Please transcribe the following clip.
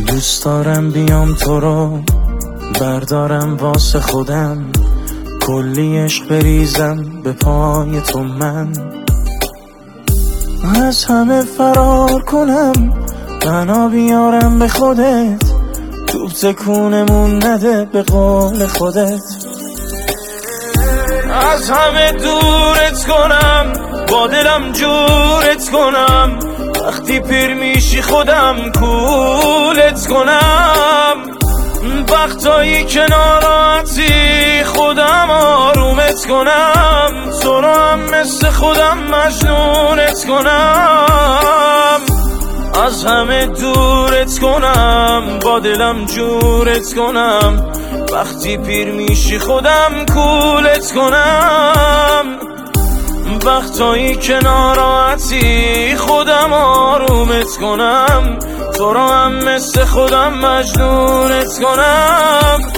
دوست دارم بیام تو رو بردارم واسه خودم. کلی عشق بریزم به پای تو من. از همه فرار کنم بنا بیارم به خودت. توب تکونمون نده به قول خودت. از همه دورت کنم با دلم جورت کنم. وقتی پیر میشی خودم کولت کنم. وقتایی که ناراحتی خودم آرومت کنم. تو رو هم مثل خودم مجنونت کنم. از همه دورت کنم با دلم جورت کنم. وقتی پیر میشی خودم کولت کنم. وقتایی خودم آرومت کنم. تو رو هم مثل خودم مجنونت کنم.